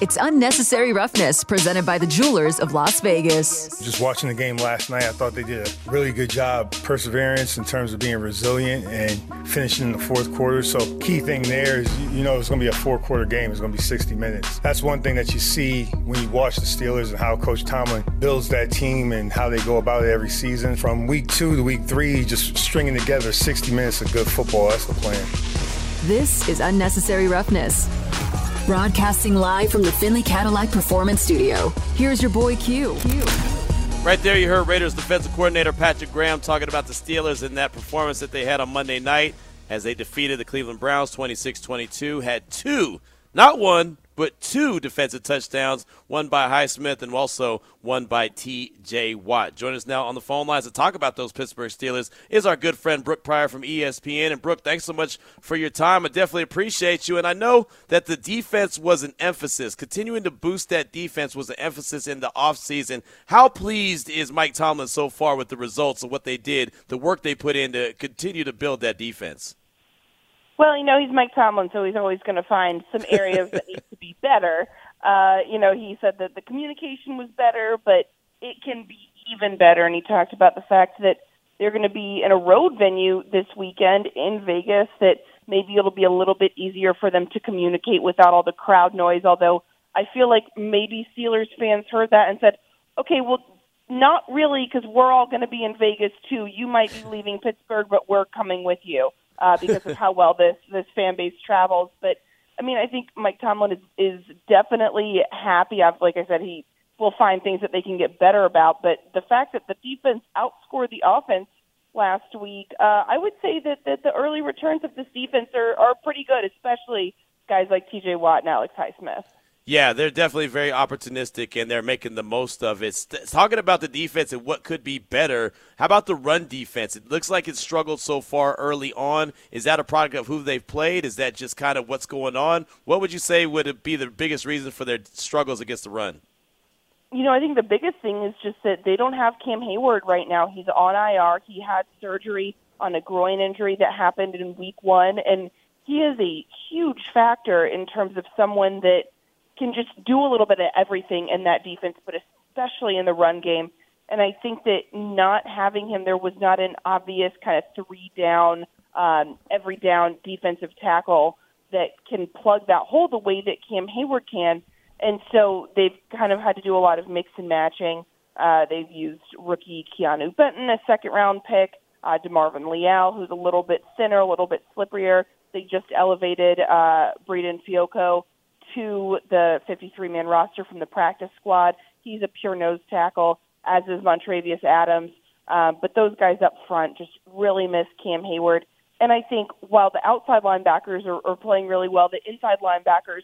It's Unnecessary Roughness, presented by the Jewelers of Las Vegas. Just watching the game last night, I thought they did a really good job, perseverance in terms of being resilient and finishing in the fourth quarter. So, key thing there is, you know, it's going to be a four quarter game. It's going to be 60 minutes. That's one thing that you see when you watch the Steelers and how Coach Tomlin builds that team and how they go about it every season. From week two to week three, just stringing together 60 minutes of good football. That's the plan. This is Unnecessary Roughness. Broadcasting live from the Findlay Cadillac Performance Studio. Here's your boy Q. Right there, you heard Raiders defensive coordinator Patrick Graham talking about the Steelers and that performance that they had on Monday night as they defeated the Cleveland Browns 26 22. Had two, not one, but two defensive touchdowns, one by Highsmith and also one by T.J. Watt. Join us now on the phone lines to talk about those Pittsburgh Steelers is our good friend Brooke Pryor from ESPN. And Brooke, thanks so much for your time. I definitely appreciate you. And I know that the defense was an emphasis. Continuing to boost that defense was an emphasis in the offseason. How pleased is Mike Tomlin so far with the results of what they did, the work they put in to continue to build that defense? Well, you know, he's Mike Tomlin, so he's always going to find some areas that need to be better. Uh, you know, he said that the communication was better, but it can be even better. And he talked about the fact that they're going to be in a road venue this weekend in Vegas, that maybe it'll be a little bit easier for them to communicate without all the crowd noise. Although I feel like maybe Steelers fans heard that and said, okay, well, not really, because we're all going to be in Vegas too. You might be leaving Pittsburgh, but we're coming with you uh, because of how well this this fan base travels. But I mean, I think Mike Tomlin is is definitely happy. I've, like I said, he will find things that they can get better about. But the fact that the defense outscored the offense last week, uh, I would say that that the early returns of this defense are are pretty good, especially guys like T.J. Watt and Alex Highsmith. Yeah, they're definitely very opportunistic and they're making the most of it. Talking about the defense and what could be better, how about the run defense? It looks like it's struggled so far early on. Is that a product of who they've played? Is that just kind of what's going on? What would you say would be the biggest reason for their struggles against the run? You know, I think the biggest thing is just that they don't have Cam Heyward right now. He's on IR. He had surgery on a groin injury that happened in week one, and he is a huge factor in terms of someone that – can just do a little bit of everything in that defense, but especially in the run game. And I think that not having him there was not an obvious kind of three down, um, every down defensive tackle that can plug that hole the way that Cam Heyward can. And so they've kind of had to do a lot of mix and matching. Uh, they've used rookie Keanu Benton, a second round pick, uh, DeMarvin Leal, who's a little bit thinner, a little bit slipperier. They just elevated uh, Breiden Fehoko to the 53 man roster from the practice squad. He's a pure nose tackle, as is Montravius Adams. Um, but those guys up front just really miss Cam Heyward. And I think while the outside linebackers are, are playing really well, the inside linebackers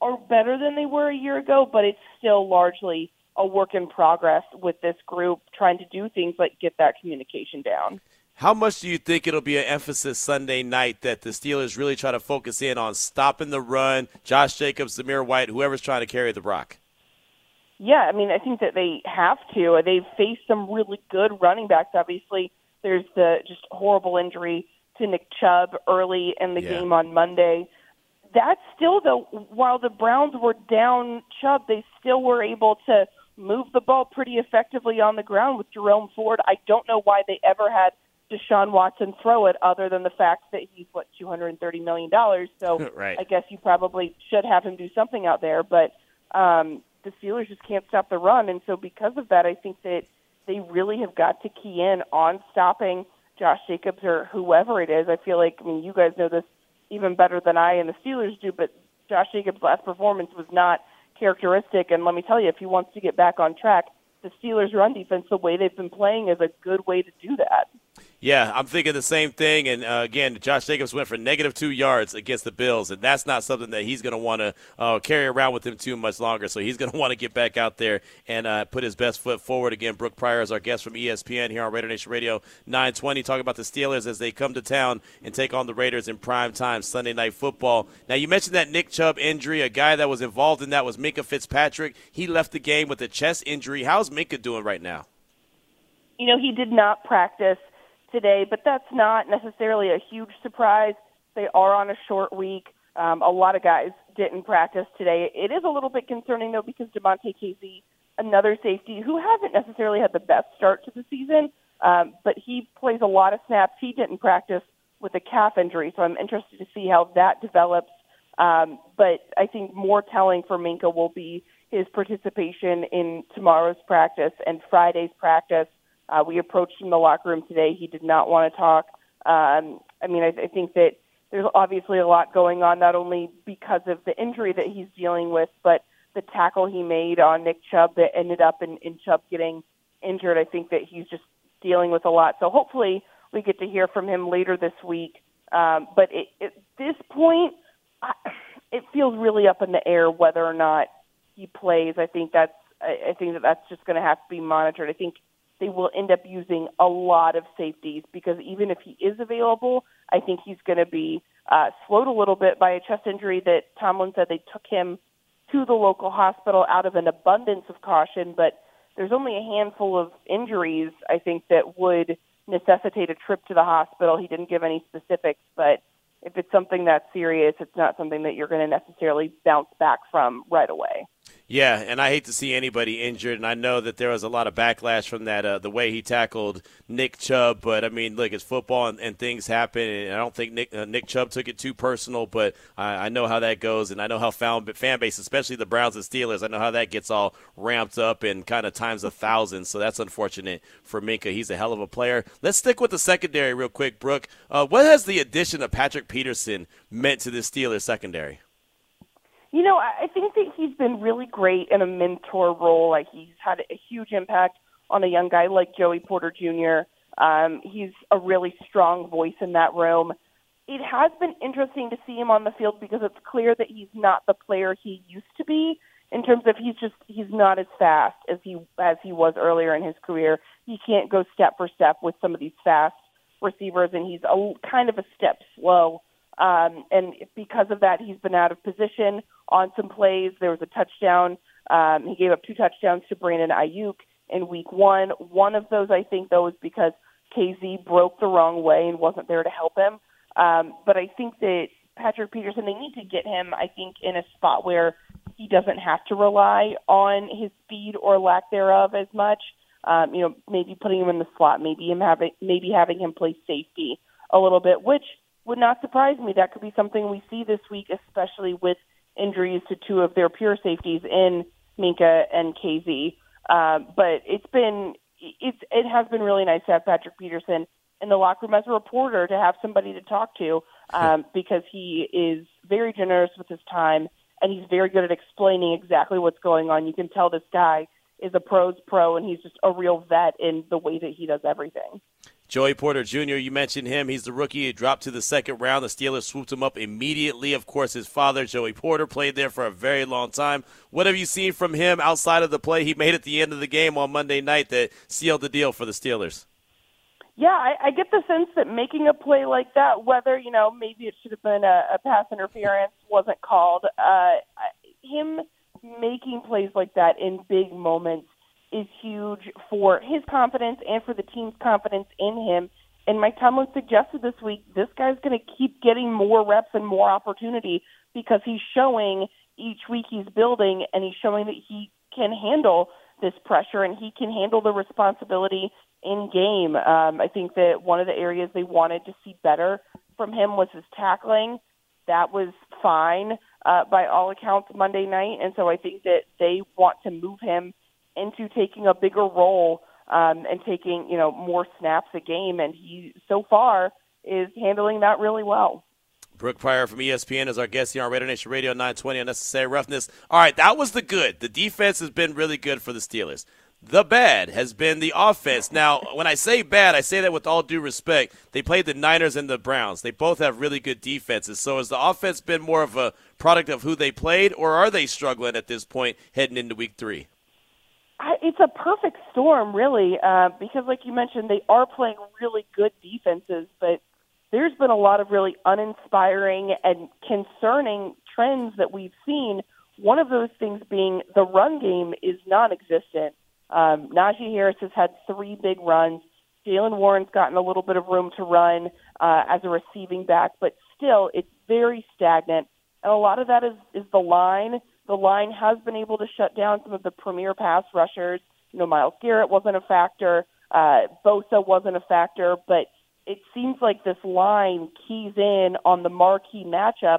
are better than they were a year ago, but it's still largely a work in progress with this group trying to do things like get that communication down. How much do you think it'll be an emphasis Sunday night that the Steelers really try to focus in on stopping the run, Josh Jacobs, Zamir White, whoever's trying to carry the rock? Yeah, I mean, I think that they have to. They've faced some really good running backs. Obviously, there's the just horrible injury to Nick Chubb early in the yeah. game on Monday. That still, though, while the Browns were down Chubb, they still were able to move the ball pretty effectively on the ground with Jerome Ford. I don't know why they ever had Deshaun Watson throw it other than the fact that he's what two hundred and thirty million dollars. So right. I guess you probably should have him do something out there. But um, the Steelers just can't stop the run, and so because of that, I think that they really have got to key in on stopping Josh Jacobs or whoever it is. I feel like I mean you guys know this even better than I and the Steelers do, but Josh Jacobs' last performance was not characteristic. And let me tell you, if he wants to get back on track, the Steelers' run defense, the way they've been playing, is a good way to do that. Yeah, I'm thinking the same thing. And uh, again, Josh Jacobs went for negative two yards against the Bills, and that's not something that he's going to want to uh, carry around with him too much longer. So he's going to want to get back out there and uh, put his best foot forward. Again, Brooke Pryor is our guest from ESPN here on Raider Nation Radio 920, talking about the Steelers as they come to town and take on the Raiders in prime time Sunday night football. Now, you mentioned that Nick Chubb injury. A guy that was involved in that was Minkah Fitzpatrick. He left the game with a chest injury. How's Minkah doing right now? You know, he did not practice today, but that's not necessarily a huge surprise. They are on a short week. Um, a lot of guys didn't practice today. It is a little bit concerning though because Damontae Kazee, another safety who hasn't necessarily had the best start to the season, um, but he plays a lot of snaps. He didn't practice with a calf injury, so I'm interested to see how that develops. Um, but I think more telling for Minkah will be his participation in tomorrow's practice and Friday's practice. Uh, we approached him in the locker room today. He did not want to talk. Um, I mean, I, I think that there's obviously a lot going on, not only because of the injury that he's dealing with, but the tackle he made on Nick Chubb that ended up in, in Chubb getting injured. I think that he's just dealing with a lot. So hopefully we get to hear from him later this week. Um, but it, at this point, I, it feels really up in the air whether or not he plays. I think that's I, I think that that's just going to have to be monitored. I think they will end up using a lot of safeties because even if he is available, I think he's going to be uh, slowed a little bit by a chest injury that Tomlin said they took him to the local hospital out of an abundance of caution, but there's only a handful of injuries I think that would necessitate a trip to the hospital. He didn't give any specifics, but if it's something that's serious, it's not something that you're going to necessarily bounce back from right away. Yeah, and I hate to see anybody injured, and I know that there was a lot of backlash from that, uh, the way he tackled Nick Chubb. But I mean, look, it's football, and, and things happen, and I don't think Nick uh, Nick Chubb took it too personal. But I, I know how that goes, and I know how fan, fan base, especially the Browns and Steelers, I know how that gets all ramped up and kind of times a thousand. So that's unfortunate for Minkah. He's a hell of a player. Let's stick with the secondary real quick, Brooke. Uh, what has the addition of Patrick Peterson meant to the Steelers secondary? You know, I think that he's been really great in a mentor role. Like he's had a huge impact on a young guy like Joey Porter Jr. Um, he's a really strong voice in that room. It has been interesting to see him on the field because it's clear that he's not the player he used to be in terms of he's just he's not as fast as he as he was earlier in his career. He can't go step for step with some of these fast receivers, and he's a kind of a step slow um, and because of that, he's been out of position on some plays. There was a touchdown. Um, he gave up two touchdowns to Brandon Aiyuk in week one. One of those, I think, though, is because Kazee broke the wrong way and wasn't there to help him. Um, but I think that Patrick Peterson, they need to get him, I think, in a spot where he doesn't have to rely on his speed or lack thereof as much. Um, you know, maybe putting him in the slot, maybe him having maybe having him play safety a little bit, which would not surprise me. That could be something we see this week, especially with injuries to two of their pure safeties in Minkah and Kazee. Um, but it's been it's it has been really nice to have Patrick Peterson in the locker room as a reporter to have somebody to talk to um, because he is very generous with his time and he's very good at explaining exactly what's going on. You can tell this guy is a pro's pro and he's just a real vet in the way that he does everything. Joey Porter Jr., you mentioned him. He's the rookie. He dropped to the second round. The Steelers swooped him up immediately. Of course, his father, Joey Porter, played there for a very long time. What have you seen from him outside of the play he made at the end of the game on Monday night that sealed the deal for the Steelers? Yeah, I, I get the sense that making a play like that, whether, you know, maybe it should have been a, a pass interference, wasn't called, uh, him making plays like that in big moments is huge for his confidence and for the team's confidence in him. And Mike Tomlin suggested this week this guy's going to keep getting more reps and more opportunity because he's showing each week he's building and he's showing that he can handle this pressure and he can handle the responsibility in game. Um, I think that one of the areas they wanted to see better from him was his tackling. That was fine uh, by all accounts Monday night, and so I think that they want to move him into taking a bigger role um, and taking you know more snaps a game, and he so far is handling that really well. Brooke Pryor from ESPN is our guest here on Raider Nation Radio 920 Unnecessary Roughness. All right, that was the good. The defense has been really good for the Steelers. The bad has been the offense. Now, when I say bad, I say that with all due respect. They played the Niners and the Browns. They both have really good defenses. So has the offense been more of a product of who they played, or are they struggling at this point heading into week three? I, it's a perfect storm, really, uh, because, like you mentioned, they are playing really good defenses, but there's been a lot of really uninspiring and concerning trends that we've seen. One of those things being the run game is non-existent. Um, Najee Harris has had three big runs. Jaylen Warren's gotten a little bit of room to run uh, as a receiving back, but still, it's very stagnant. And a lot of that is, is the line. The line has been able to shut down some of the premier pass rushers. You know, Myles Garrett wasn't a factor. Uh, Bosa wasn't a factor, but it seems like this line keys in on the marquee matchup,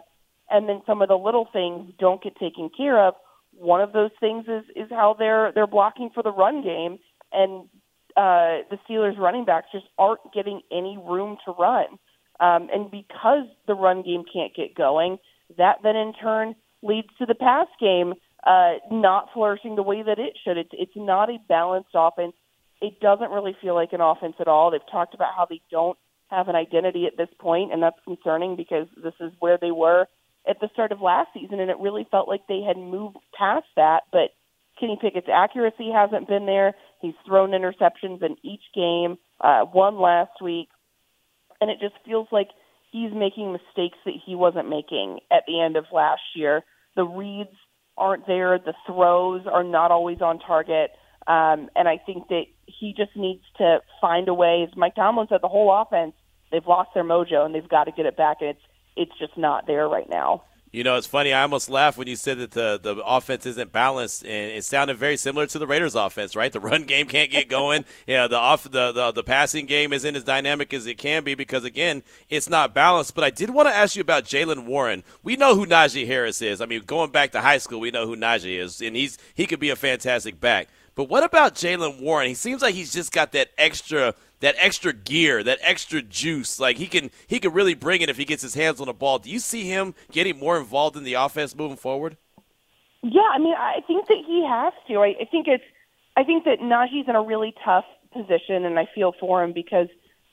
and then some of the little things don't get taken care of. One of those things is is how they're they're blocking for the run game, and uh, the Steelers running backs just aren't getting any room to run. Um, and because the run game can't get going, that then in turn leads to the pass game uh, not flourishing the way that it should. It's it's not a balanced offense. It doesn't really feel like an offense at all. They've talked about how they don't have an identity at this point, and that's concerning because this is where they were at the start of last season, and it really felt like they had moved past that. But Kenny Pickett's accuracy hasn't been there. He's thrown interceptions in each game, uh, one last week, and it just feels like he's making mistakes that he wasn't making at the end of last year. The reads aren't there. The throws are not always on target. Um, and I think that he just needs to find a way. As Mike Tomlin said, the whole offense, they've lost their mojo and they've got to get it back. And it's, it's just not there right now. You know, it's funny. I almost laughed when you said that the, the offense isn't balanced, and it sounded very similar to the Raiders' offense, right? The run game can't get going. yeah, the off the, the the passing game isn't as dynamic as it can be because again, it's not balanced. But I did want to ask you about Jaylen Warren. We know who Najee Harris is. I mean, going back to high school, we know who Najee is, and he's he could be a fantastic back. But what about Jaylen Warren? He seems like he's just got that extra that extra gear, that extra juice. Like he can he can really bring it if he gets his hands on the ball. Do you see him getting more involved in the offense moving forward? Yeah, I mean, I think that he has to. I, I think it's I think that Najee's in a really tough position, and I feel for him because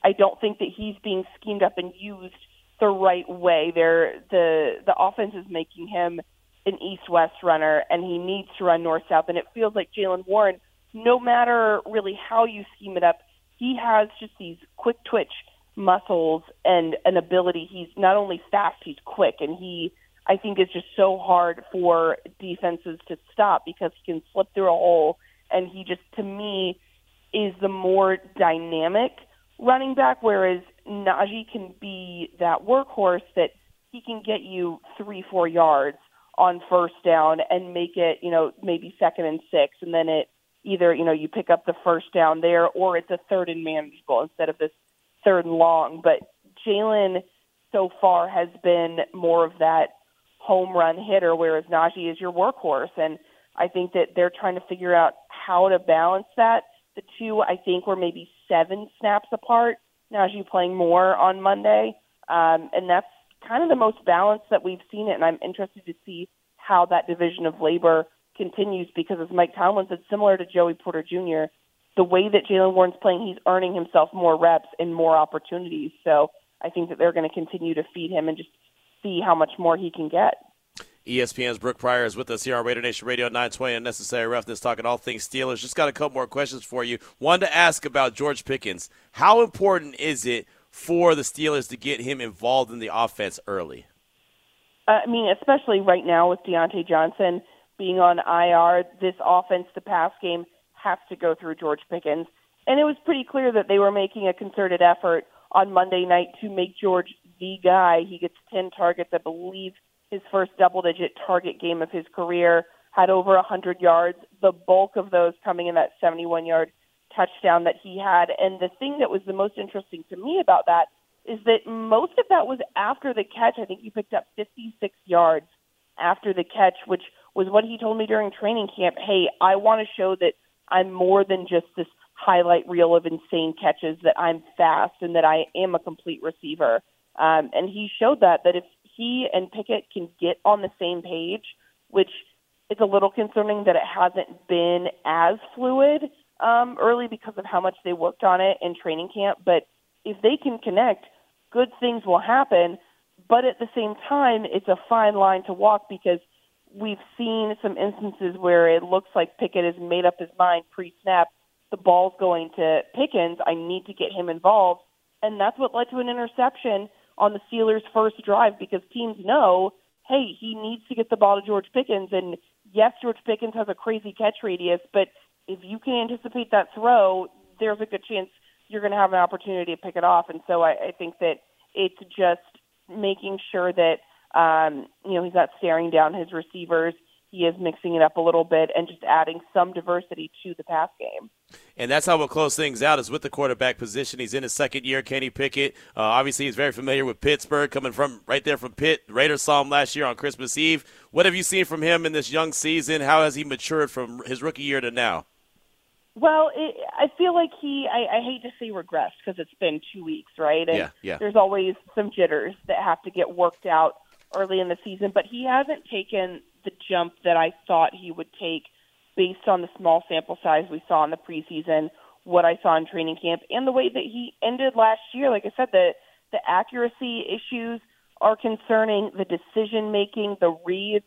I don't think that he's being schemed up and used the right way. There, the the offense is making him an east-west runner, and he needs to run north-south. And it feels like Jaylen Warren, no matter really how you scheme it up, he has just these quick twitch muscles and an ability. He's not only fast, he's quick, and he I think is just so hard for defenses to stop because he can slip through a hole, and he just to me is the more dynamic running back, whereas Najee can be that workhorse that he can get you three, four yards on first down and make it, you know, maybe second and six, and then it either you know you pick up the first down there or it's a third and manageable instead of this third and long. But Jaylen so far has been more of that home run hitter, whereas Najee is your workhorse, and I think that they're trying to figure out how to balance that. The two, I think, were maybe seven snaps apart. Najee playing more on Monday, um, and that's kind of the most balanced that we've seen it. And I'm interested to see how that division of labor continues because, as Mike Tomlin said, similar to Joey Porter Jr., the way that Jaylen Warren's playing, he's earning himself more reps and more opportunities. So I think that they're going to continue to feed him and just see how much more he can get. ESPN's Brooke Pryor is with us here on Raider Nation Radio 920 Unnecessary Roughness, talking all things Steelers. Just got a couple more questions for you. One to ask about George Pickens. How important is it for the Steelers to get him involved in the offense early? Uh, I mean, especially right now with Diontae Johnson – being on IR, this offense, the pass game, has to go through George Pickens. And it was pretty clear that they were making a concerted effort on Monday night to make George the guy. He gets 10 targets, I believe his first double digit target game of his career, had over 100 yards, the bulk of those coming in that 71 yard touchdown that he had. And the thing that was the most interesting to me about that is that most of that was after the catch. I think he picked up 56 yards after the catch, which was what he told me during training camp. Hey, I want to show that I'm more than just this highlight reel of insane catches, that I'm fast and that I am a complete receiver. Um, and he showed that, that if he and Pickett can get on the same page, which it's a little concerning that it hasn't been as fluid um, early because of how much they worked on it in training camp. But if they can connect, good things will happen. But at the same time, it's a fine line to walk because we've seen some instances where it looks like Pickett has made up his mind pre-snap. The ball's going to Pickens. I need to get him involved, and that's what led to an interception on the Steelers' first drive because teams know, hey, he needs to get the ball to George Pickens. And yes, George Pickens has a crazy catch radius, but if you can anticipate that throw, there's a good chance you're going to have an opportunity to pick it off. And so I, I think that it's just making sure that Um, you know, he's not staring down his receivers. He is mixing it up a little bit and just adding some diversity to the pass game. And that's how we'll close things out is with the quarterback position. He's in his second year, Kenny Pickett. Uh, obviously, he's very familiar with Pittsburgh, coming from right there from Pitt. Raiders saw him last year on Christmas Eve. What have you seen from him in this young season? How has he matured from his rookie year to now? Well, it, I feel like he, I, I hate to say regressed because it's been two weeks, right? And yeah, yeah. there's always some jitters that have to get worked out early in the season, but he hasn't taken the jump that I thought he would take based on the small sample size we saw in the preseason, what I saw in training camp, and the way that he ended last year. Like I said, the the accuracy issues are concerning. The decision making, the reads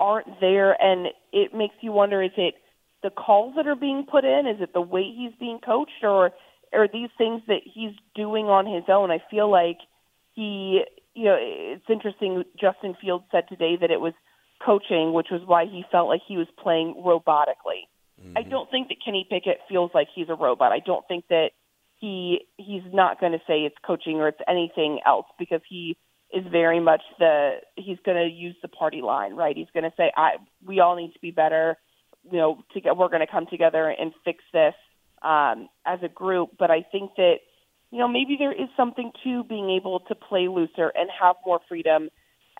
aren't there, and it makes you wonder: is it the calls that are being put in? Is it the way he's being coached, or are these things that he's doing on his own? I feel like he, you know, it's interesting. Justin Fields said today that it was coaching, which was why he felt like he was playing robotically. Mm-hmm. I don't think that Kenny Pickett feels like he's a robot. I don't think that he he's not going to say it's coaching or it's anything else because he is very much the he's going to use the party line, right? He's going to say I we all need to be better you know, to get, we're going to come together and fix this um, as a group. But I think that, you know, maybe there is something to being able to play looser and have more freedom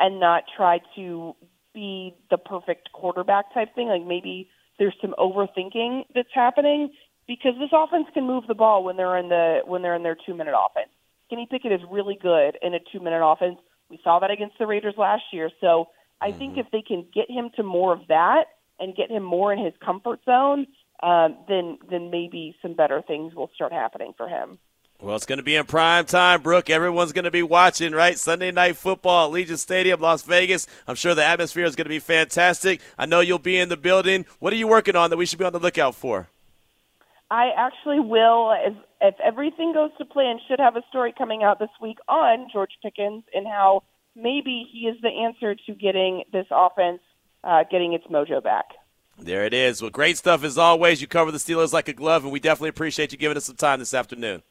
and not try to be the perfect quarterback type thing. Like maybe there's some overthinking that's happening because this offense can move the ball when they're in the when they're in their two minute offense. Kenny Pickett is really good in a two minute offense. We saw that against the Raiders last year. So I mm-hmm. think if they can get him to more of that and get him more in his comfort zone, um, then then maybe some better things will start happening for him. Well, it's going to be in prime time, Brooke. Everyone's going to be watching, right? Sunday night football at Allegiant Stadium, Las Vegas. I'm sure the atmosphere is going to be fantastic. I know you'll be in the building. What are you working on that we should be on the lookout for? I actually will, if, if everything goes to plan, should have a story coming out this week on George Pickens and how maybe he is the answer to getting this offense uh, getting its mojo back. There it is. Well, great stuff as always. You cover the Steelers like a glove, and we definitely appreciate you giving us some time this afternoon.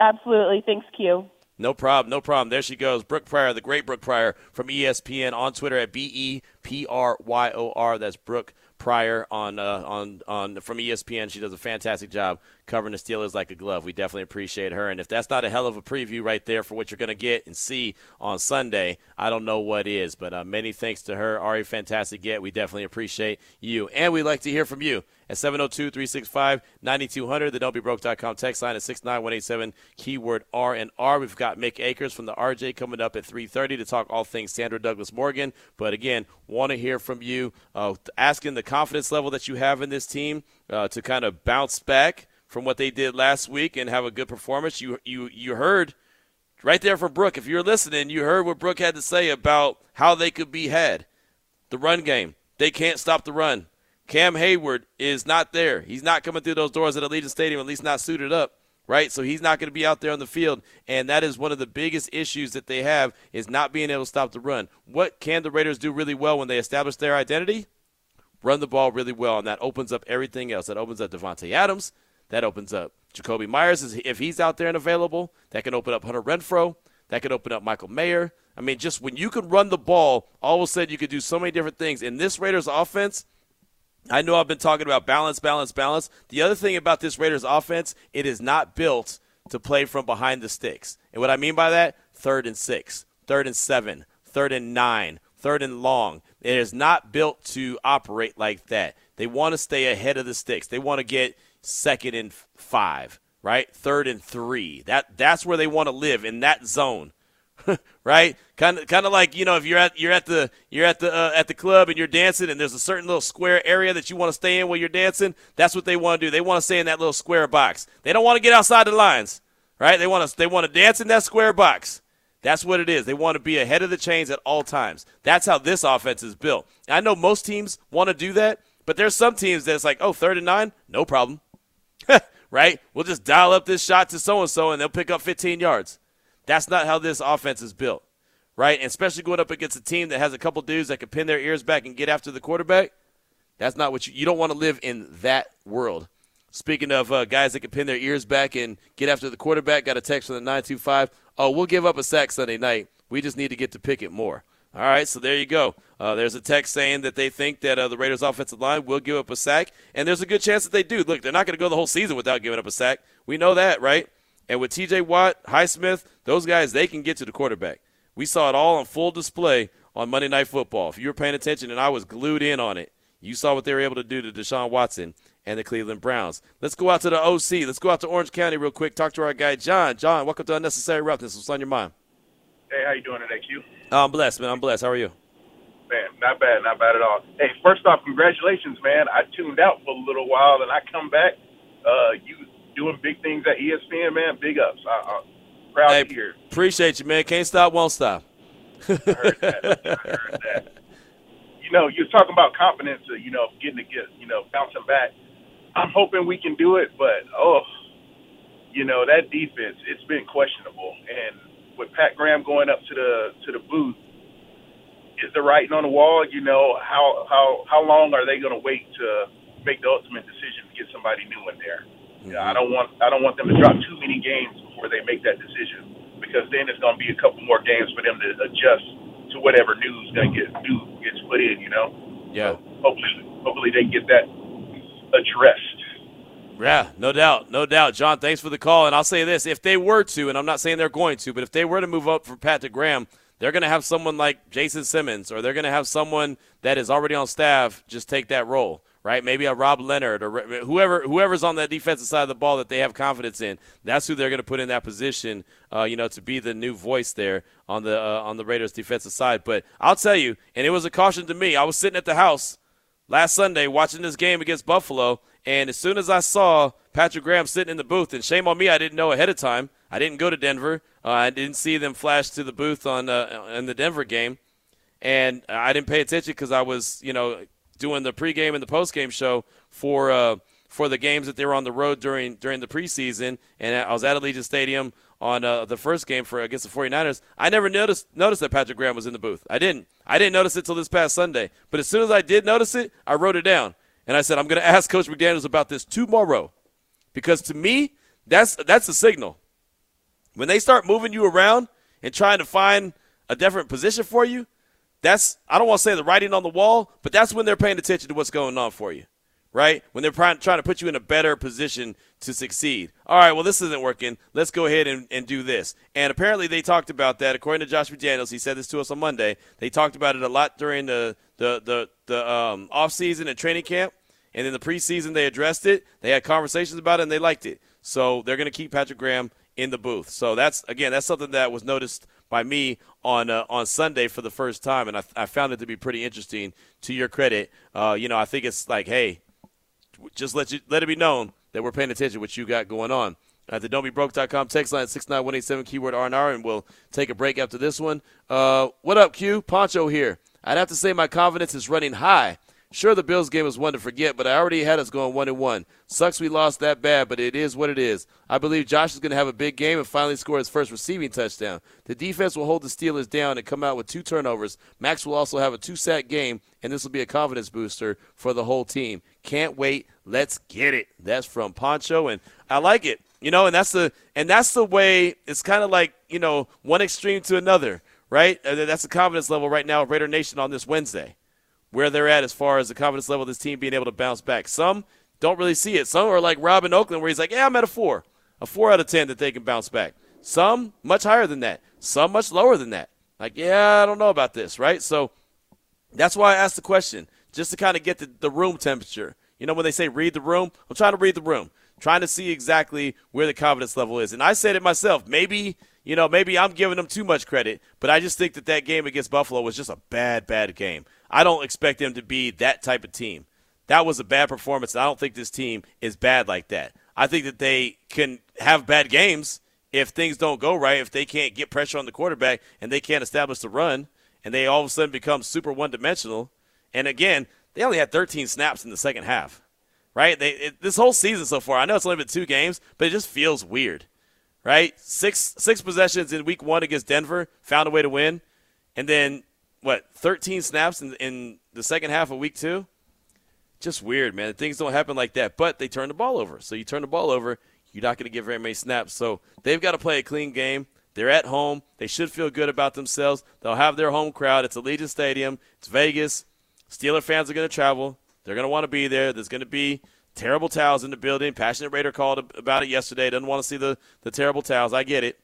Absolutely. Thanks, Q. No problem. No problem. There she goes. Brooke Pryor, the great Brooke Pryor from ESPN on Twitter at B E P R Y O R. That's Brooke Pryor on uh, on on from ESPN. She does a fantastic job covering the Steelers like a glove. We definitely appreciate her. And if that's not a hell of a preview right there for what you're going to get and see on Sunday, I don't know what is. But uh, many thanks to her. Ari, fantastic get. We definitely appreciate you. And we'd like to hear from you at 702 365 9200. The don'tbebroke.com text line at 69187, keyword R and R. We've got Mick Akers from the RJ coming up at 330 to talk all things Sandra Douglass Morgan. But again, want to hear from you, uh, asking the confidence level that you have in this team uh, to kind of bounce back from what they did last week and have a good performance. You you you heard right there from Brooke. If you're listening, you heard what Brooke had to say about how they could be had. The run game. They can't stop the run. Cam Heyward is not there. He's not coming through those doors at Allegiant Stadium, at least not suited up, right? So he's not going to be out there on the field, and that is one of the biggest issues that they have is not being able to stop the run. What can the Raiders do really well when they establish their identity? Run the ball really well, and that opens up everything else. That opens up Davante Adams. That opens up Jakobi Meyers. If he's out there and available, that can open up Hunter Renfrow. That could open up Michael Mayer. I mean, just when you can run the ball, all of a sudden you could do so many different things. In this Raiders offense – I know I've been talking about balance, balance, balance. The other thing about this Raiders offense, it is not built to play from behind the sticks. And what I mean by that, third and six, third and seven, third and nine, third and long. It is not built to operate like that. They want to stay ahead of the sticks. They want to get second and five, right? Third and three. That that's where they want to live in that zone. right? Kind of, kind of like you know, if you're at you're at the you're at the uh, at the club and you're dancing, and there's a certain little square area that you want to stay in while you're dancing. That's what they want to do. They want to stay in that little square box. They don't want to get outside the lines, right? They want to they want to dance in that square box. That's what it is. They want to be ahead of the chains at all times. That's how this offense is built. I know most teams want to do that, but there's some teams that's like, oh, third and nine, no problem. right? We'll just dial up this shot to so and so and they'll pick up 15 yards. That's not how this offense is built, right? And especially going up against a team that has a couple dudes that can pin their ears back and get after the quarterback. That's not what you, you don't want to live in that world. Speaking of uh, guys that can pin their ears back and get after the quarterback, got a text from the 925. Oh, we'll give up a sack Sunday night. We just need to get to Pickett more. All right, so there you go. Uh, there's a text saying that they think that uh, the Raiders' offensive line will give up a sack, and there's a good chance that they do. Look, they're not going to go the whole season without giving up a sack. We know that, right? And with T.J. Watt, Highsmith, those guys, they can get to the quarterback. We saw it all on full display on Monday Night Football. If you were paying attention, and I was glued in on it, you saw what they were able to do to Deshaun Watson and the Cleveland Browns. Let's go out to the OC. Let's go out to Orange County real quick. Talk to our guy John. John, welcome to Unnecessary Roughness. What's on your mind? Hey, how you doing today, Q? Oh, I'm blessed, man. I'm blessed. How are you? Man, not bad, not bad at all. Hey, first off, congratulations, man. I tuned out for a little while, and I come back. Uh, you doing big things at ESPN, man. Big ups. I, I'm proud hey, hear. Appreciate you, man. Can't stop, won't stop. I heard that. I heard that. You know, you're talking about confidence. Uh, you know, getting to get, you know, bouncing back. I'm hoping we can do it, but oh, you know that defense. It's been questionable, and with Pat Graham going up to the to the booth, is the writing on the wall? You know how how how long are they going to wait to make the ultimate decision to get somebody new in there? Mm-hmm. Yeah, I don't want I don't want them to drop too many games before they make that decision because then it's going to be a couple more games for them to adjust to whatever news going to get new gets put in. You know. Yeah. So hopefully, hopefully they get that addressed. Yeah, no doubt, no doubt. John, thanks for the call. And I'll say this: if they were to, and I'm not saying they're going to, but if they were to move up from Pat to Graham, they're going to have someone like Jason Simmons, or they're going to have someone that is already on staff just take that role, right? Maybe a Rob Leonhard or whoever whoever's on that defensive side of the ball that they have confidence in. That's who they're going to put in that position, uh, you know, to be the new voice there on the uh, on the Raiders defensive side. But I'll tell you, and it was a caution to me. I was sitting at the house last Sunday watching this game against Buffalo and as soon as I saw Patrick Graham sitting in the booth, and shame on me, I didn't know ahead of time. I didn't go to Denver. Uh, I didn't see them flash to the booth on uh, in the Denver game, and I didn't pay attention because I was, you know, doing the pregame and the postgame show for uh, for the games that they were on the road during during the preseason. And I was at Allegiant Stadium on uh, the first game for against the 49ers. I never noticed noticed that Patrick Graham was in the booth. I didn't. I didn't notice it till this past Sunday. But as soon as I did notice it, I wrote it down. And I said, I'm going to ask Coach McDaniels about this tomorrow. Because to me, that's, that's a signal. When they start moving you around and trying to find a different position for you, that's, I don't want to say the writing on the wall, but that's when they're paying attention to what's going on for you, right? When they're trying, to put you in a better position to succeed. All right, well, this isn't working. Let's go ahead and, and do this. And apparently they talked about that. According to Josh McDaniels, he said this to us on Monday. They talked about it a lot during the, the, the, the um, offseason and training camp. And in the preseason, they addressed it. They had conversations about it, and they liked it. So they're going to keep Patrick Graham in the booth. So that's again, that's something that was noticed by me on uh, on Sunday for the first time, and I, I, found it to be pretty interesting. To your credit, uh, you know, I think it's like, hey, just let you let it be known that we're paying attention to what you got going on. At the don'tbebroke.com text line six nine one eight seven keyword R&R, and we'll take a break after this one. Uh, what up, Q? Poncho here. I'd have to say my confidence is running high Sure, the Bills game was one to forget, but I already had us going one and one. Sucks we lost that bad, but it is what it is. I believe Josh is going to have a big game and finally score his first receiving touchdown. The defense will hold the Steelers down and come out with two turnovers. Max will also have a two-sack game, and this will be a confidence booster for the whole team. Can't wait. Let's get it. That's from Poncho, and I like it. You know, and that's the and that's the way. It's kind of like you know one extreme to another, right? Uh, that's the confidence level right now of Raider Nation on this Wednesday where they're at as far as the confidence level of this team being able to bounce back. Some don't really see it. Some are like Robin Oakland, where he's like, yeah, I'm at a four, a four out of 10 that they can bounce back. Some much higher than that. Some much lower than that. Like, yeah, I don't know about this, right? So that's why I asked the question, just to kind of get the, the room temperature. You know, when they say read the room, I'm trying to read the room, trying to see exactly where the confidence level is. And I said it myself. Maybe, you know, maybe I'm giving them too much credit, but I just think that that game against Buffalo was just a bad, bad game. I don't expect them to be that type of team. That was a bad performance. I don't think this team is bad like that. I think that they can have bad games if things don't go right, if they can't get pressure on the quarterback and they can't establish the run, and they all of a sudden become super one dimensional. And again, they only had 13 snaps in the second half, right? They, it, this whole season so far, I know it's only been two games, but it just feels weird, right? Six six possessions in week one against Denver, found a way to win, and then what 13 snaps in, in the second half of week two. Just weird, man. Things don't happen like that. But they turn the ball over. So you turn the ball over, you're not going to get very many snaps. So they've got to play a clean game. They're at home. They should feel good about themselves. They'll have their home crowd. It's Allegiant Stadium. It's Vegas. Steeler fans are going to travel. They're going to want to be there. There's going to be terrible towels in the building. Passionate Raider called about it yesterday. Doesn't want to see the, the terrible towels. I get it.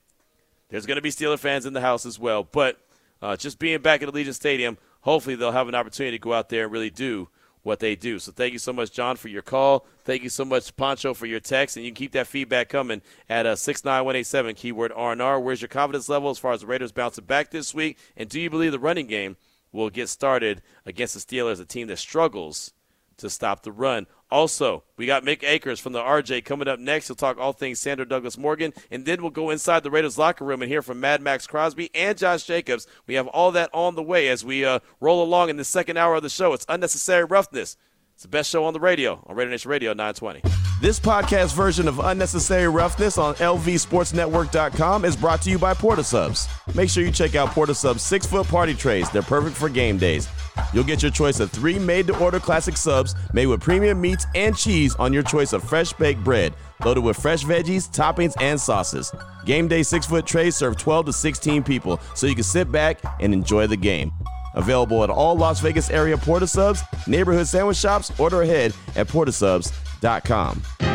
There's going to be Steeler fans in the house as well. But uh, just being back at Allegiant Stadium, hopefully they'll have an opportunity to go out there and really do what they do. So thank you so much, John, for your call. Thank you so much, Pancho, for your text. And you can keep that feedback coming at uh, 69187, keyword R&R. Where's your confidence level as far as the Raiders bouncing back this week? And do you believe the running game will get started against the Steelers, a team that struggles to stop the run? Also, we got Mick Akers from the RJ coming up next. He'll talk all things Sandra Douglass Morgan, and then we'll go inside the Raiders locker room and hear from Mad Maxx Crosby and Josh Jacobs. We have all that on the way as we uh, roll along in the second hour of the show. It's Unnecessary Roughness. It's the best show on the radio on Raider Nation Radio 920. This podcast version of Unnecessary Roughness on LVSportsNetwork.com is brought to you by Port of Subs. Make sure you check out Port of Subs six foot party trays. They're perfect for game days. You'll get your choice of three made to order classic subs made with premium meats and cheese on your choice of fresh baked bread, loaded with fresh veggies, toppings, and sauces. Game day six foot trays serve 12 to 16 people, so you can sit back and enjoy the game. Available at all Las Vegas area Port of Subs, neighborhood sandwich shops, order ahead at portofsubs.com.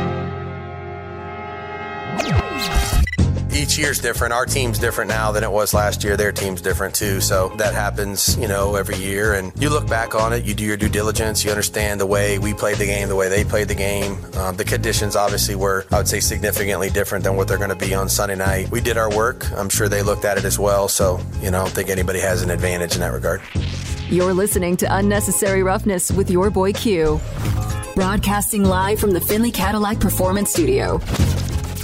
each year's different. Our team's different now than it was last year. Their team's different too. So that happens, you know, every year. And you look back on it, you do your due diligence, you understand the way we played the game, the way they played the game. Um, the conditions obviously were, I would say, significantly different than what they're going to be on Sunday night. We did our work. I'm sure they looked at it as well. So, you know, I don't think anybody has an advantage in that regard. You're listening to Unnecessary Roughness with your boy Q. Broadcasting live from the Findlay Cadillac Performance Studio.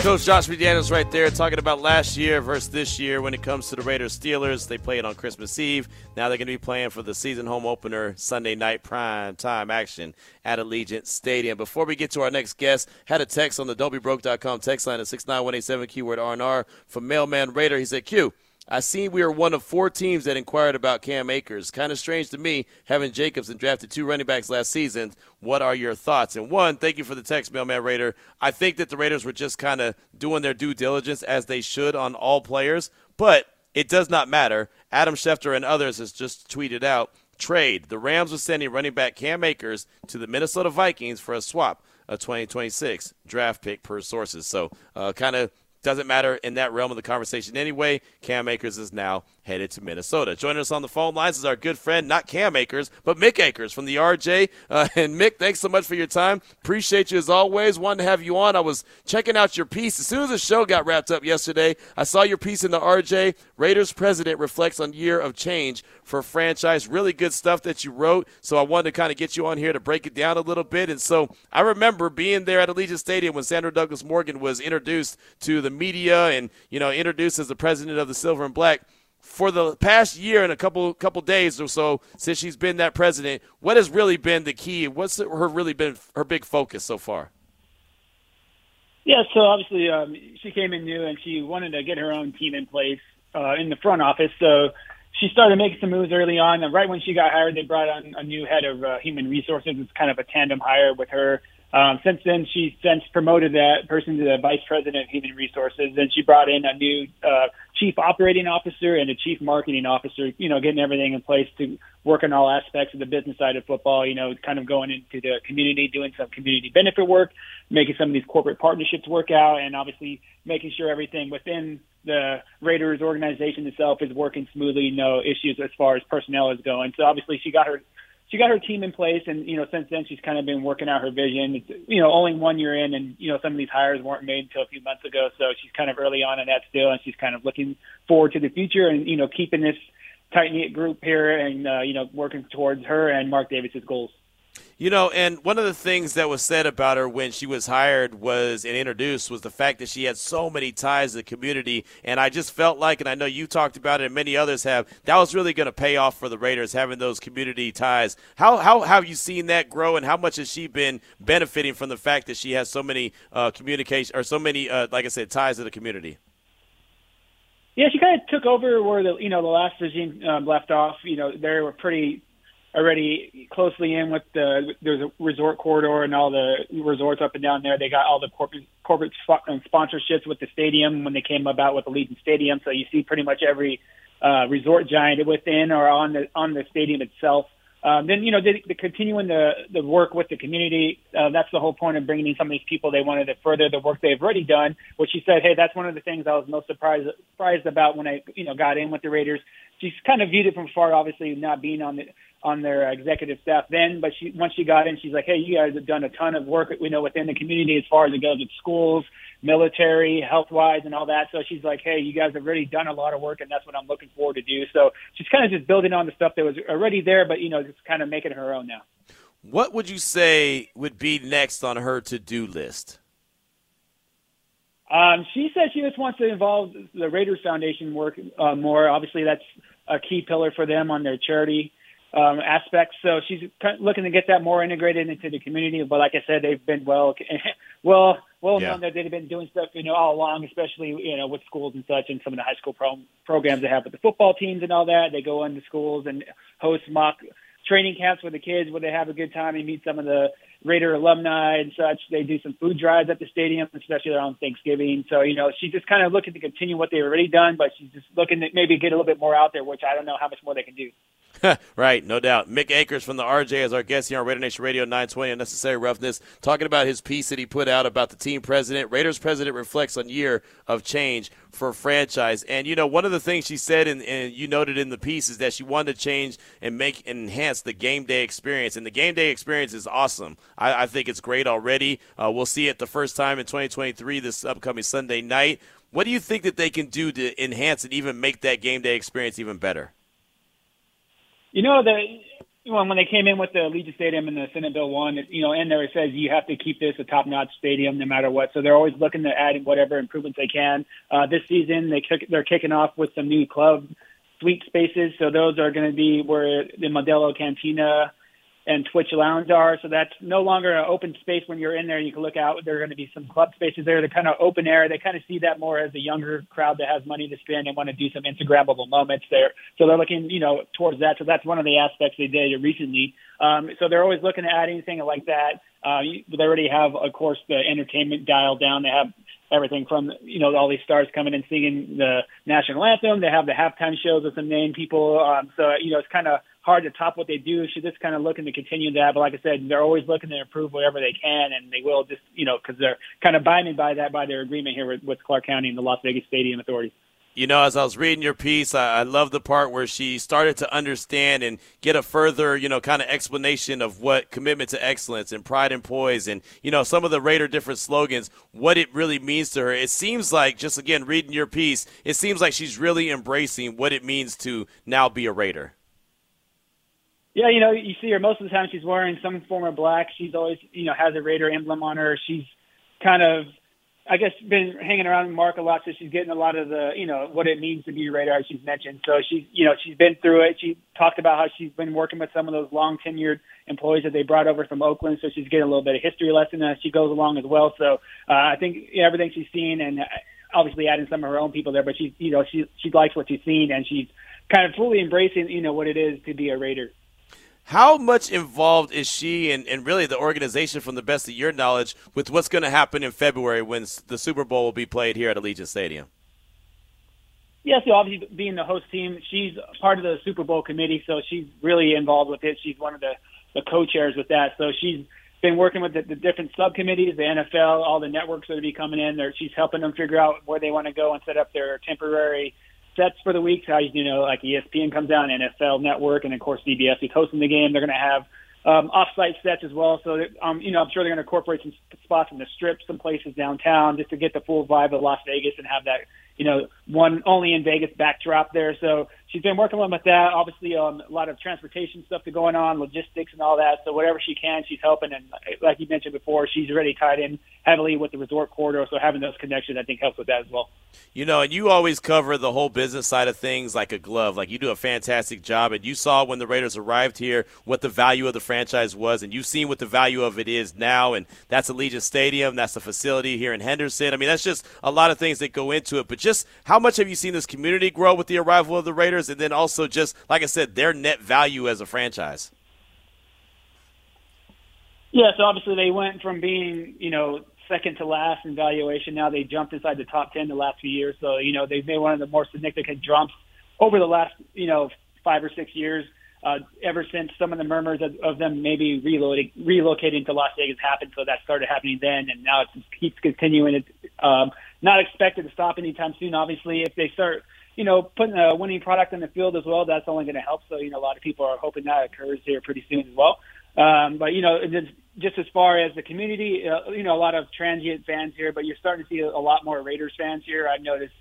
Coach Josh McDaniels right there talking about last year versus this year when it comes to the Raiders Steelers. They played on Christmas Eve. Now they're going to be playing for the season home opener Sunday night prime time action at Allegiant Stadium. Before we get to our next guest, had a text on the don'tbebroke.com text line at 69187 keyword R&R from Mailman Raider. He said, Q, I see we are one of four teams that inquired about Cam Akers. Kind of strange to me having Jacobs and drafted two running backs last season. What are your thoughts? And one, thank you for the text, Mailman Raider. I think that the Raiders were just kind of doing their due diligence as they should on all players, but it does not matter. Adam Schefter and others has just tweeted out trade. The Rams are sending running back Cam Akers to the Minnesota Vikings for a swap. A 2026 draft pick per sources. So, uh, kind of doesn't matter in that realm of the conversation anyway. Cam Akers is now headed to Minnesota. Joining us on the phone lines is our good friend, not Cam Akers, but Mick Akers from the RJ. Uh, and Mick, thanks so much for your time. Appreciate you as always. Wanted to have you on. I was checking out your piece. As soon as the show got wrapped up yesterday, I saw your piece in the RJ. Raiders president reflects on year of change for franchise. Really good stuff that you wrote. So I wanted to kind of get you on here to break it down a little bit. And so I remember being there at Allegiant Stadium when Sandra Douglass Morgan was introduced to the media and, you know, introduced as the president of the Silver and Black for the past year and a couple couple days or so since she's been that president, what has really been the key? What's her really been her big focus so far? Yeah, so obviously um, she came in new and she wanted to get her own team in place uh, in the front office. So she started making some moves early on. And right when she got hired, they brought on a new head of uh, human resources. It's kind of a tandem hire with her. Um, since then, she since promoted that person to the vice president of human resources. and she brought in a new uh, chief operating officer and a chief marketing officer. You know, getting everything in place to work on all aspects of the business side of football. You know, kind of going into the community, doing some community benefit work, making some of these corporate partnerships work out, and obviously making sure everything within the Raiders organization itself is working smoothly. No issues as far as personnel is going. So obviously she got her she got her team in place, and you know since then she's kind of been working out her vision. It's, you know, only one year in, and you know some of these hires weren't made until a few months ago, so she's kind of early on in that still, and she's kind of looking forward to the future, and you know keeping this tight knit group here, and uh, you know working towards her and Mark Davis's goals. You know, and one of the things that was said about her when she was hired was and introduced was the fact that she had so many ties to the community. And I just felt like, and I know you talked about it and many others have, that was really going to pay off for the Raiders having those community ties. How, how have you seen that grow and how much has she been benefiting from the fact that she has so many uh, communication or so many, uh, like I said, ties to the community? Yeah, she kind of took over where the you know the last regime um, left off. You know, they were pretty already closely in with the there's a resort corridor and all the resorts up and down there. They got all the corporate corporate sponsorships with the stadium when they came about with the Allegiant Stadium. So you see pretty much every uh, resort giant within or on the on the stadium itself. Um, then you know the, the continuing the the work with the community. Uh, that's the whole point of bringing in some of these people. They wanted to further the work they've already done. Which she said, hey, that's one of the things I was most surprised surprised about when I you know got in with the Raiders. She's kind of viewed it from far, obviously not being on the on their executive staff then. But she once she got in, she's like, hey, you guys have done a ton of work, you know, within the community as far as it goes with schools, military, health wise, and all that. So she's like, hey, you guys have already done a lot of work, and that's what I'm looking forward to do. So she's kind of just building on the stuff that was already there, but you know, just kind of making her own now. What would you say would be next on her to do list? Um, she said she just wants to involve the Raiders Foundation work uh, more. Obviously, that's a key pillar for them on their charity um, aspects. So she's looking to get that more integrated into the community. But like I said, they've been well, well, well yeah. known that they've been doing stuff, you know, all along, especially you know with schools and such, and some of the high school pro- programs they have with the football teams and all that. They go into schools and host mock training camps with the kids where they have a good time and meet some of the Raider alumni and such. They do some food drives at the stadium, especially around Thanksgiving. So, you know, she's just kind of looking to continue what they've already done, but she's just looking to maybe get a little bit more out there, which I don't know how much more they can do. right, no doubt. Mick Akers from the RJ is our guest here on Raider Nation Radio 920 Unnecessary Roughness, talking about his piece that he put out about the team president. Raiders president reflects on year of change for franchise. And, you know, one of the things she said, and, and you noted in the piece, is that she wanted to change and make and enhance the game day experience. And the game day experience is awesome. I, I think it's great already. Uh, we'll see it the first time in 2023 this upcoming Sunday night. What do you think that they can do to enhance and even make that game day experience even better? You know the when when they came in with the Allegiant Stadium and the Senate Bill one, you know, in there it says you have to keep this a top-notch stadium no matter what. So they're always looking to add whatever improvements they can. Uh, this season they kick, they're kicking off with some new club suite spaces. So those are going to be where the Modelo Cantina and Twitch Lounge are. So that's no longer an open space when you're in there. You can look out. There are going to be some club spaces there. They're kind of open air. They kind of see that more as a younger crowd that has money to spend and want to do some Instagrammable moments there. So they're looking, you know, towards that. So that's one of the aspects they did recently. Um, so they're always looking to add anything like that. Uh, they already have, of course, the entertainment dialed down. They have everything from you know all these stars coming and singing the national anthem. They have the halftime shows with some name people. Um, so you know it's kind of hard to top what they do. She's just kind of looking to continue that. But like I said, they're always looking to improve whatever they can, and they will just, you know, because they're kind of binding by that by their agreement here with, with Clark County and the Las Vegas Stadium Authority. You know, as I was reading your piece, I, I love the part where she started to understand and get a further, you know, kind of explanation of what commitment to excellence and pride and poise and, you know, some of the Raider different slogans, what it really means to her. It seems like, just again, reading your piece, it seems like she's really embracing what it means to now be a Raider. Yeah, you know, you see her most of the time. She's wearing some form of black. She's always, you know, has a Raider emblem on her. She's kind of, I guess, been hanging around Mark a lot, so she's getting a lot of the, you know, what it means to be a Raider, as she's mentioned. So she's, you know, she's been through it. She talked about how she's been working with some of those long tenured employees that they brought over from Oakland, so she's getting a little bit of history lesson as she goes along as well. So uh, I think everything she's seen, and obviously adding some of her own people there, but she's, you know, she she likes what she's seen, and she's kind of fully embracing, you know, what it is to be a Raider. How much involved is she and, and really the organization, from the best of your knowledge, with what's going to happen in February when the Super Bowl will be played here at Allegiant Stadium? Yes, yeah, so obviously being the host team, she's part of the Super Bowl committee, so she's really involved with it. She's one of the, the co-chairs with that, so she's been working with the, the different subcommittees, the NFL, all the networks that are be coming in. She's helping them figure out where they want to go and set up their temporary sets for the week. How you know, like ESPN comes down, NFL Network, and of course CBS is hosting the game. They're going to have um, off-site sets as well. So, um, you know, I'm sure they're going to incorporate some spots in the strip, some places downtown, just to get the full vibe of Las Vegas and have that you know, one only in Vegas backdrop there. So she's been working with that. Obviously, um, a lot of transportation stuff to going on, logistics and all that. So whatever she can, she's helping. And like you mentioned before, she's already tied in heavily with the resort corridor. So having those connections, I think, helps with that as well. You know, and you always cover the whole business side of things like a glove. Like you do a fantastic job. And you saw when the Raiders arrived here what the value of the franchise was, and you've seen what the value of it is now. And that's Allegiant Stadium. That's the facility here in Henderson. I mean, that's just a lot of things that go into it. But just how much have you seen this community grow with the arrival of the Raiders, and then also just like I said, their net value as a franchise? Yeah, so obviously they went from being, you know, second to last in valuation. Now they jumped inside the top 10 the last few years. So, you know, they've made one of the more significant jumps over the last, you know, five or six years. Uh, ever since some of the murmurs of, of them maybe reloading, relocating to Las Vegas happened, so that started happening then, and now it just keeps continuing. It's um, not expected to stop anytime soon. Obviously, if they start, you know, putting a winning product in the field as well, that's only going to help. So, you know, a lot of people are hoping that occurs here pretty soon as well. Um, but you know, just, just as far as the community, uh, you know, a lot of transient fans here, but you're starting to see a lot more Raiders fans here. I've noticed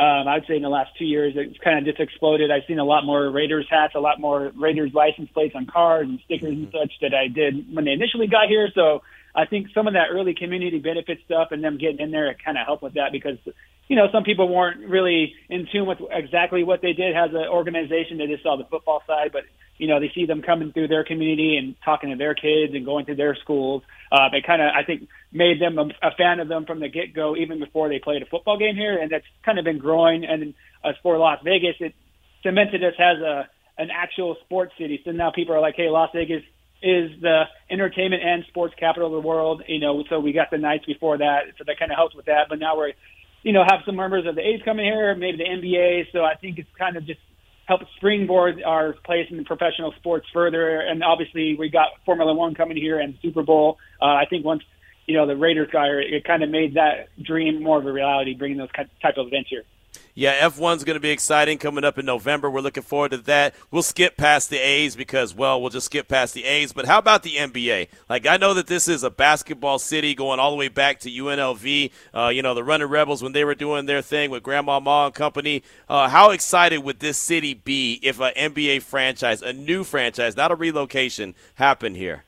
um, I'd say in the last two years, it's kind of just exploded. I've seen a lot more Raiders hats, a lot more Raiders license plates on cars and stickers and such that I did when they initially got here. So I think some of that early community benefit stuff and them getting in there kind of helped with that because, you know, some people weren't really in tune with exactly what they did as an organization. They just saw the football side, but you know, they see them coming through their community and talking to their kids and going to their schools. Uh, it kind of, I think, made them a, a fan of them from the get go, even before they played a football game here. And that's kind of been growing. And as for Las Vegas, it cemented us as a an actual sports city. So now people are like, hey, Las Vegas is the entertainment and sports capital of the world. You know, so we got the Knights before that, so that kind of helps with that. But now we're, you know, have some members of the A's coming here, maybe the NBA. So I think it's kind of just help springboard our place in professional sports further. And obviously, we got Formula One coming here and Super Bowl. Uh, I think once you know the Raiders guy, it kind of made that dream more of a reality, bringing those type of events here. Yeah, F1's going to be exciting coming up in November. We're looking forward to that. We'll skip past the A's because, well, we'll just skip past the A's. But how about the NBA? Like, I know that this is a basketball city going all the way back to UNLV. Uh, you know, the Running Rebels when they were doing their thing with Grandmama and company. Uh, how excited would this city be if an NBA franchise, a new franchise, not a relocation, happened here?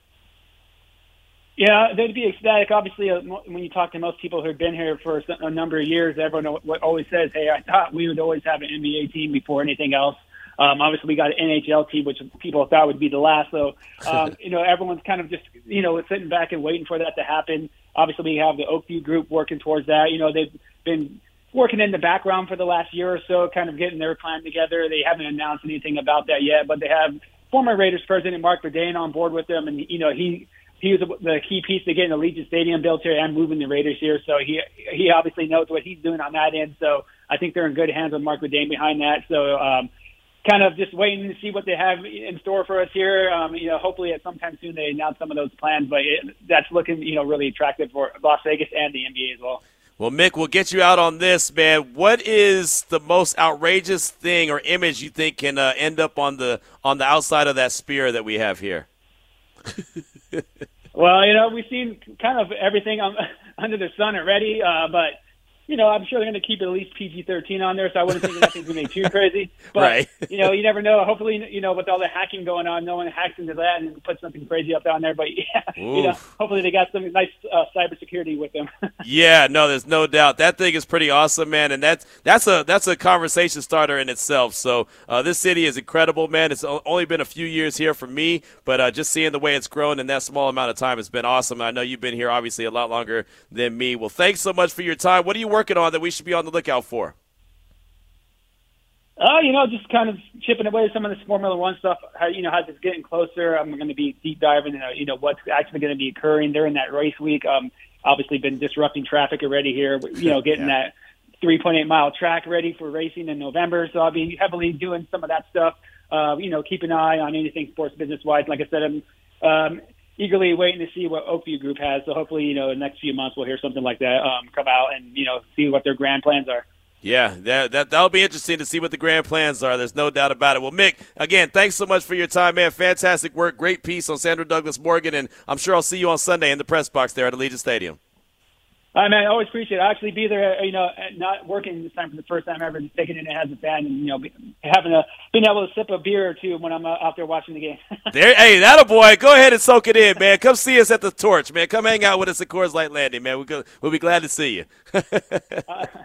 Yeah, they'd be ecstatic. Obviously, uh, when you talk to most people who've been here for a number of years, everyone always says, "Hey, I thought we would always have an NBA team before anything else." Um, obviously, we got an NHL team, which people thought would be the last. So, um, you know, everyone's kind of just you know sitting back and waiting for that to happen. Obviously, we have the Oak View Group working towards that. You know, they've been working in the background for the last year or so, kind of getting their plan together. They haven't announced anything about that yet, but they have former Raiders president Marc Badain on board with them, and you know he he was the key piece to getting the Allegiant Stadium built here and moving the Raiders here. So he he obviously knows what he's doing on that end. So I think they're in good hands with Marc Badain behind that. So um, kind of just waiting to see what they have in store for us here. Um, you know, hopefully at some time soon they announce some of those plans. But it, that's looking you know really attractive for Las Vegas and the NBA as well. Well, Mick, we'll get you out on this, man. What is the most outrageous thing or image you think can uh, end up on the on the outside of that spear that we have here? well, you know, we've seen kind of everything under the sun already, uh, but you know, I'm sure they're going to keep at least PG-13 on there, so I wouldn't think nothing's going to be too crazy. But right. you know, you never know. Hopefully, you know, with all the hacking going on, no one hacks into that and puts something crazy up on there. But yeah, Oof. you know, hopefully they got some nice uh, cybersecurity with them. yeah, no, there's no doubt that thing is pretty awesome, man, and that's that's a that's a conversation starter in itself. So uh, this city is incredible, man. It's only been a few years here for me, but uh, just seeing the way it's grown in that small amount of time has been awesome. I know you've been here obviously a lot longer than me. Well, thanks so much for your time. What are you working on that we should be on the lookout for? Uh, you know, just kind of chipping away some of this Formula One stuff. How, you know, as it's getting closer, I'm going to be deep diving into, you know, what's actually going to be occurring during that race week. Um, obviously been disrupting traffic already here, you know, getting yeah. that 3.8 mile track ready for racing in November. So I'll be heavily doing some of that stuff. Uh, you know, keep an eye on anything sports business wise. Like I said, I'm, um, eagerly waiting to see what Oak View Group has. So hopefully, you know, in the next few months we'll hear something like that um, come out and you know see what their grand plans are. Yeah, that, that that'll be interesting to see what the grand plans are. There's no doubt about it. Well, Mick, again, thanks so much for your time, man. Fantastic work, great piece on Sandra Douglass Morgan, and I'm sure I'll see you on Sunday in the press box there at Allegiant Stadium. I mean, I always appreciate it. I actually be there, you know, not working this time for the first time ever, taking it as a fan, and you know, having a being able to sip a beer or two when I'm out there watching the game. there, hey, that a boy. Go ahead and soak it in, man. Come see us at the Torch, man. Come hang out with us at Coors Light Landing, man. We'll, we'll be glad to see you. uh,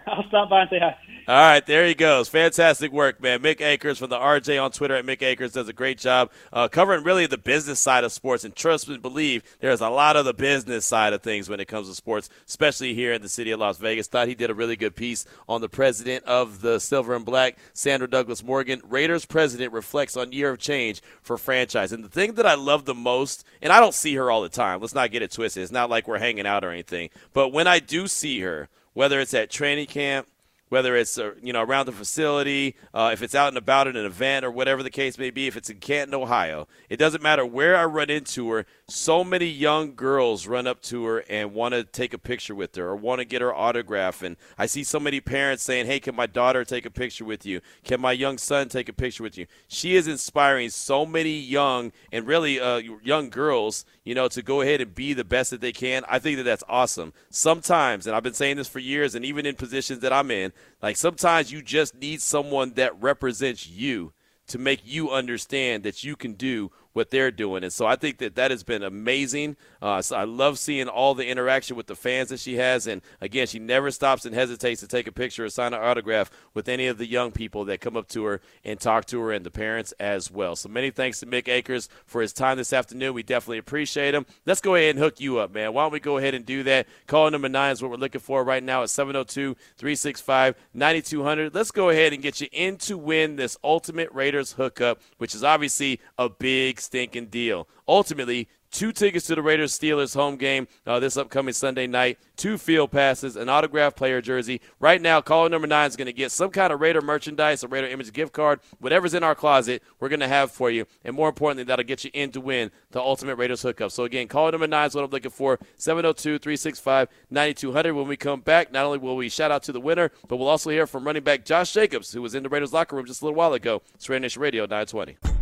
I'll stop by and say hi. All right, there he goes. Fantastic work, man. Mick Akers from the RJ on Twitter at Mick Akers does a great job uh, covering really the business side of sports. And trust me, believe there's a lot of the business side of things when it comes to sports, especially here in the city of Las Vegas. Thought he did a really good piece on the president of the Silver and Black, Sandra Douglass Morgan. Raiders president reflects on year of change for franchise. And the thing that I love the most, and I don't see her all the time. Let's not get it twisted. It's not like we're hanging out or anything. But when I do see her, whether it's at training camp whether it's uh, you know around the facility, uh, if it's out and about at an event or whatever the case may be, if it's in Canton, Ohio, it doesn't matter where I run into her. So many young girls run up to her and want to take a picture with her or want to get her autograph. And I see so many parents saying, "Hey, can my daughter take a picture with you? Can my young son take a picture with you?" She is inspiring so many young and really uh, young girls, you know, to go ahead and be the best that they can. I think that that's awesome. Sometimes, and I've been saying this for years, and even in positions that I'm in like sometimes you just need someone that represents you to make you understand that you can do what they're doing. And so I think that that has been amazing. Uh, so I love seeing all the interaction with the fans that she has. And again, she never stops and hesitates to take a picture or sign an autograph with any of the young people that come up to her and talk to her and the parents as well. So many thanks to Mick Akers for his time this afternoon. We definitely appreciate him. Let's go ahead and hook you up, man. Why don't we go ahead and do that? Call number nine is what we're looking for right now at 702 365 9200. Let's go ahead and get you in to win this Ultimate Raiders hookup, which is obviously a big stinking deal. Ultimately, two tickets to the Raiders Steelers home game uh, this upcoming Sunday night, two field passes, an autographed player jersey. Right now, caller number nine is going to get some kind of Raider merchandise, a Raider image gift card, whatever's in our closet, we're going to have for you. And more importantly, that'll get you in to win the Ultimate Raiders hookup. So again, caller number nine is what I'm looking for 702 365 9200. When we come back, not only will we shout out to the winner, but we'll also hear from running back Josh Jacobs, who was in the Raiders locker room just a little while ago. It's Raider Radio 920.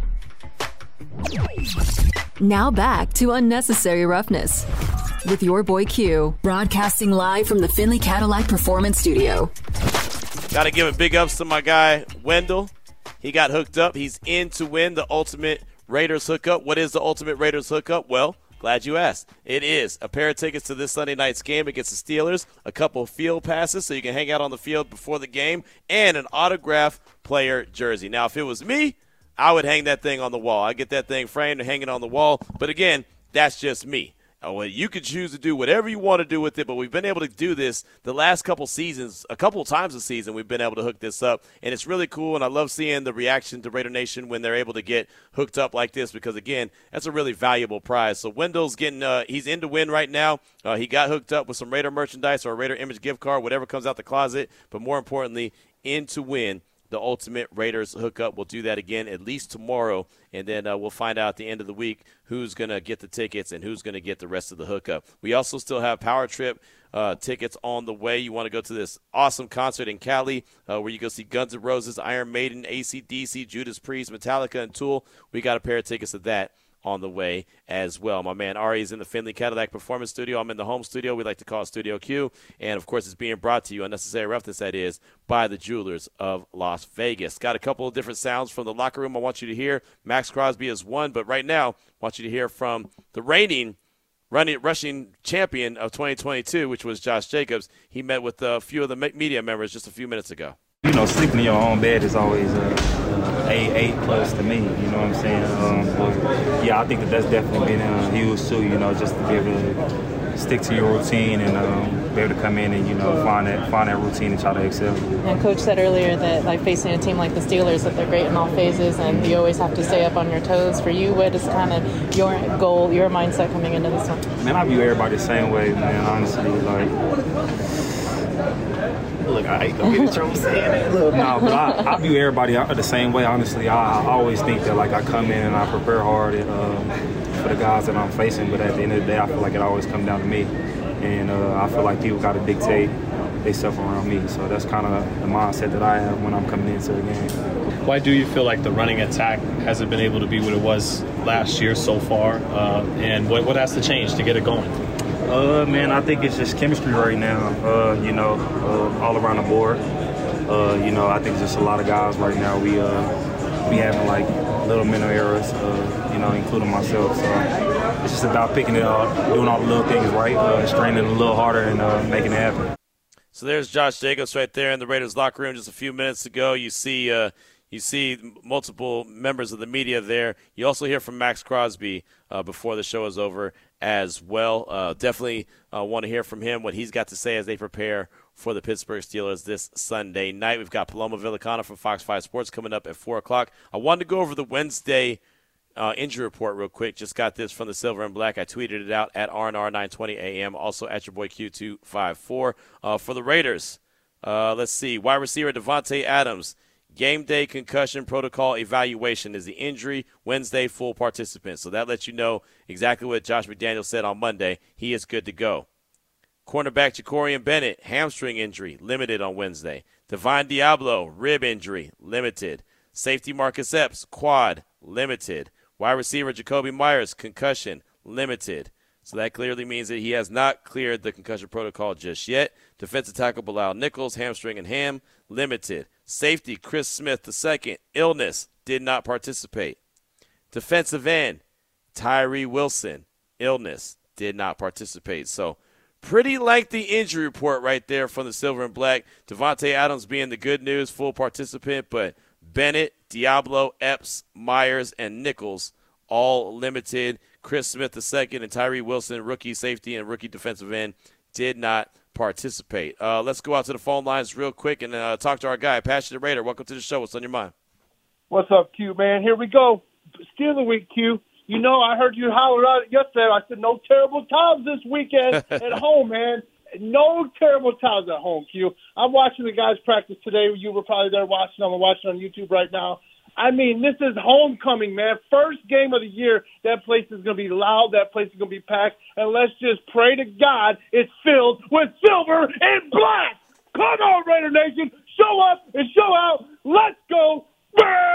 Now back to Unnecessary Roughness with your boy Q, broadcasting live from the Findlay Cadillac Performance Studio. Got to give a big ups to my guy, Wendell. He got hooked up. He's in to win the Ultimate Raiders hookup. What is the Ultimate Raiders hookup? Well, glad you asked. It is a pair of tickets to this Sunday night's game against the Steelers, a couple of field passes so you can hang out on the field before the game, and an autograph player jersey. Now, if it was me, I would hang that thing on the wall. I get that thing framed and hang it on the wall. But again, that's just me. Oh, you could choose to do whatever you want to do with it, but we've been able to do this the last couple seasons, a couple times a season. We've been able to hook this up, and it's really cool. And I love seeing the reaction to Raider Nation when they're able to get hooked up like this because, again, that's a really valuable prize. So Wendell's getting, uh, he's in to win right now. Uh, he got hooked up with some Raider merchandise or a Raider image gift card, whatever comes out the closet. But more importantly, in to win the Ultimate Raiders hookup. We'll do that again at least tomorrow, and then uh, we'll find out at the end of the week who's going to get the tickets and who's going to get the rest of the hookup. We also still have Power Trip uh, tickets on the way. You want to go to this awesome concert in Cali uh, where you go see Guns N' Roses, Iron Maiden, ACDC, Judas Priest, Metallica, and Tool. We got a pair of tickets to that on the way as well. My man Ari is in the Findlay Cadillac Performance Studio. I'm in the home studio. We like to call it Studio Q. And of course, it's being brought to you, unnecessary roughness that is, by the Jewelers of Las Vegas. Got a couple of different sounds from the locker room I want you to hear. Maxx Crosby is one, but right now, I want you to hear from the reigning running rushing champion of 2022, which was Josh Jacobs. He met with a few of the media members just a few minutes ago. You know, sleeping in your own bed is always uh, a A plus to me. You know what I'm saying? Um, but yeah, I think that that's definitely been uh, huge too. You know, just to be able to stick to your routine and um, be able to come in and you know find that find that routine and try to excel. And coach said earlier that like facing a team like the Steelers, that they're great in all phases, and you always have to stay up on your toes. For you, what is kind of your goal, your mindset coming into this one? Man, I view everybody the same way, man. Honestly, like Look, I ain't gonna get in trouble saying that. Look. No, but I, I, view everybody the same way. Honestly, I, I, always think that like I come in and I prepare hard and, um, for the guys that I'm facing. But at the end of the day, I feel like it always comes down to me, and uh, I feel like people got to dictate they themselves around me. So that's kind of the mindset that I have when I'm coming into the game. Why do you feel like the running attack hasn't been able to be what it was last year so far? Uh, and what, what has to change to get it going? Uh, man, I think it's just chemistry right now. Uh, you know, uh, all around the board. Uh, you know, I think just a lot of guys right now. We uh, we having like little mental errors. Uh, you know, including myself. So it's just about picking it up, doing all the little things right, uh, straining a little harder, and uh, making it happen. So there's Josh Jacobs right there in the Raiders locker room just a few minutes ago. You see, uh, you see multiple members of the media there. You also hear from Maxx Crosby uh, before the show is over as well. Uh, definitely uh, want to hear from him what he's got to say as they prepare for the Pittsburgh Steelers this Sunday night. We've got Paloma Villicana from Fox 5 Sports coming up at 4 o'clock. I wanted to go over the Wednesday uh, injury report real quick. Just got this from the Silver and Black. I tweeted it out at RNR 920 AM. Also at your boy Q254. Uh, for the Raiders, uh, let's see. Wide receiver Davante Adams. Game day concussion protocol evaluation is the injury. Wednesday, full participant. So that lets you know exactly what Josh McDaniel said on Monday. He is good to go. Cornerback Jakorian Bennett, hamstring injury, limited on Wednesday. Divine Deablo, rib injury, limited. Safety Marcus Epps, quad, limited. Wide receiver Jakobi Meyers, concussion, limited. So that clearly means that he has not cleared the concussion protocol just yet. Defensive tackle Bilal Nichols, hamstring and ham, limited. Safety Chris Smith II, illness, did not participate. Defensive end Tyree Wilson, illness, did not participate. So pretty lengthy injury report right there from the Silver and Black. Davante Adams being the good news, full participant, but Bennett, Deablo, Epps, Meyers, and Nichols all limited. Chris Smith II and Tyree Wilson, rookie safety and rookie defensive end, did not participate. Uh, let's go out to the phone lines real quick and uh, talk to our guy, Passionate Raider. Welcome to the show. What's on your mind? What's up, Q, man? Here we go. Steeler week, Q. You know, I heard you holler out yesterday. I said, no terrible times this weekend at home, man. No terrible times at home, Q. I'm watching the guys practice today. You were probably there watching them. I'm watching on YouTube right now. I mean, this is homecoming, man. First game of the year. That place is going to be loud. That place is going to be packed. And let's just pray to God it's filled with silver and black. Come on, Raider Nation. Show up and show out. Let's go. Raiders!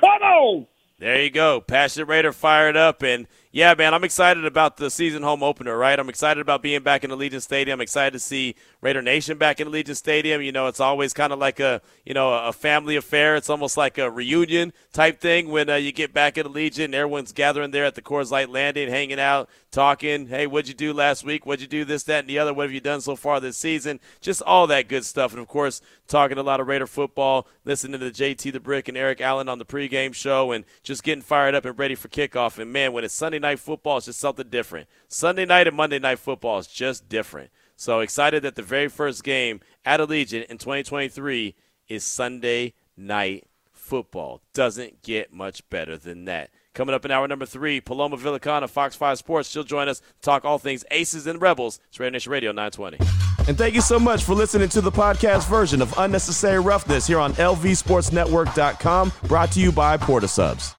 Come on. There you go. Passionate Raider fired up. And yeah, man, I'm excited about the season home opener, right? I'm excited about being back in Allegiant Stadium. I'm excited to see Raider Nation back in Allegiant Stadium. You know, it's always kind of like a, you know, a family affair. It's almost like a reunion type thing when uh, you get back at Allegiant and everyone's gathering there at the Coors Light Landing, hanging out, talking. Hey, what'd you do last week? What'd you do this, that, and the other? What have you done so far this season? Just all that good stuff. And of course, talking a lot of Raider football, listening to the JT the Brick and Eric Allen on the pregame show, and just getting fired up and ready for kickoff. And man, when it's Sunday night football, it's just something different. Sunday night and Monday night football is just different. So excited that the very first game at Allegiant in 2023 is Sunday night football. Doesn't get much better than that. Coming up in hour number three, Paloma Villicana, Fox 5 Sports. She'll join us, talk all things Aces and Rebels. It's Raider Nation Radio 920. And thank you so much for listening to the podcast version of Unnecessary Roughness here on LVSportsNetwork.com, brought to you by Port of Subs.